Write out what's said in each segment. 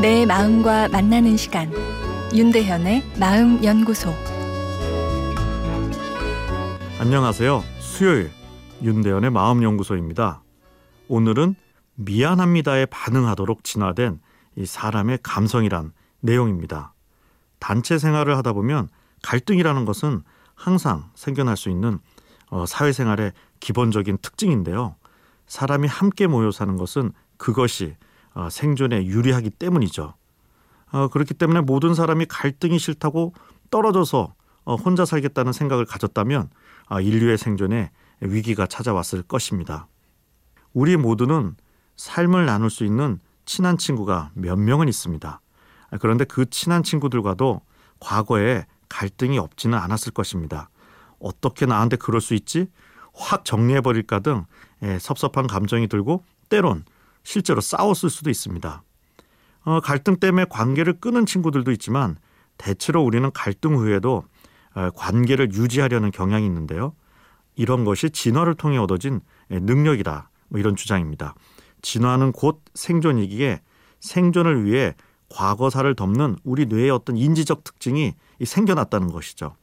내 마음과 만나는 시간 윤대현의 마음 연구소 안녕하세요. 수요일 윤대현의 마음 연구소입니다. 오늘은 미안합니다에 반응하도록 진화된 이 사람의 감성이란 내용입니다. 단체 생활을 하다 보면 갈등이라는 것은 항상 생겨날 수 있는 어, 사회생활의 기본적인 특징인데요. 사람이 함께 모여 사는 것은 그것이 어, 생존에 유리하기 때문이죠. 어, 그렇기 때문에 모든 사람이 갈등이 싫다고 떨어져서 어, 혼자 살겠다는 생각을 가졌다면 아, 인류의 생존에 위기가 찾아왔을 것입니다. 우리 모두는 삶을 나눌 수 있는 친한 친구가 몇 명은 있습니다. 아, 그런데 그 친한 친구들과도 과거에 갈등이 없지는 않았을 것입니다. 어떻게 나한테 그럴 수 있지? 확 정리해버릴까 등 예, 섭섭한 감정이 들고 때론 실제로 싸웠을 수도 있습니다. 어, 갈등 때문에 관계를 끊은 친구들도 있지만 대체로 우리는 갈등 후에도 어, 관계를 유지하려는 경향이 있는데요. 이런 것이 진화를 통해 얻어진 예, 능력이다. 뭐 이런 주장입니다. 진화는 곧 생존이기에 생존을 위해 과거사를 덮는 우리 뇌의 어떤 인지적 특징이 생겨났다는 것이죠.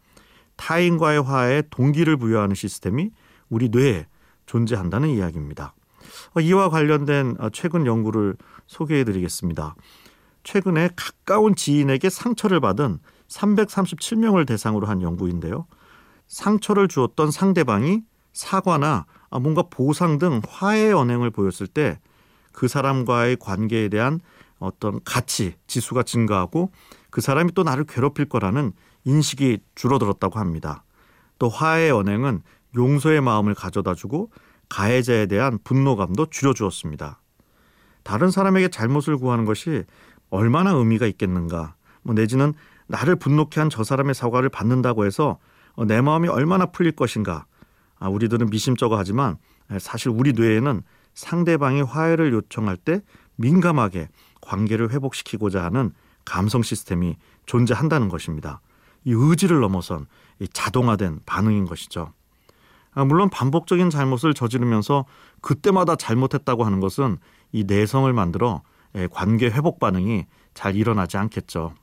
타인과의 화해에 동기를 부여하는 시스템이 우리 뇌에 존재한다는 이야기입니다. 어, 이와 관련된 어, 최근 연구를 소개해 드리겠습니다. 최근에 가까운 지인에게 상처를 받은 337명을 대상으로 한 연구인데요. 상처를 주었던 상대방이 사과나 아, 뭔가 보상 등 화해 언행을 보였을 때 그 사람과의 관계에 대한 어떤 가치 지수가 증가하고 그 사람이 또 나를 괴롭힐 거라는 인식이 줄어들었다고 합니다. 또 화해 언행은 용서의 마음을 가져다 주고 가해자에 대한 분노감도 줄여주었습니다. 다른 사람에게 잘못을 구하는 것이 얼마나 의미가 있겠는가, 뭐 내지는 나를 분노케 한 저 사람의 사과를 받는다고 해서 어, 내 마음이 얼마나 풀릴 것인가. 아, 우리들은 미심쩍어 하지만 사실 우리 뇌에는 상대방이 화해를 요청할 때 민감하게 관계를 회복시키고자 하는 감성 시스템이 존재한다는 것입니다. 이 의지를 넘어선 이 자동화된 반응인 것이죠. 아, 물론 반복적인 잘못을 저지르면서 그때마다 잘못했다고 하는 것은 이 내성을 만들어 예, 관계 회복 반응이 잘 일어나지 않겠죠.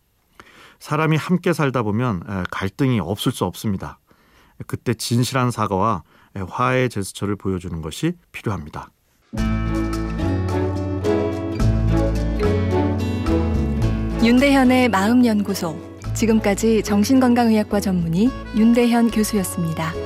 사람이 함께 살다 보면 예, 갈등이 없을 수 없습니다. 그때 진실한 사과와 예, 화해의 제스처를 보여주는 것이 필요합니다. 윤대현의 마음연구소 지금까지 정신건강의학과 전문의 윤대현 교수였습니다.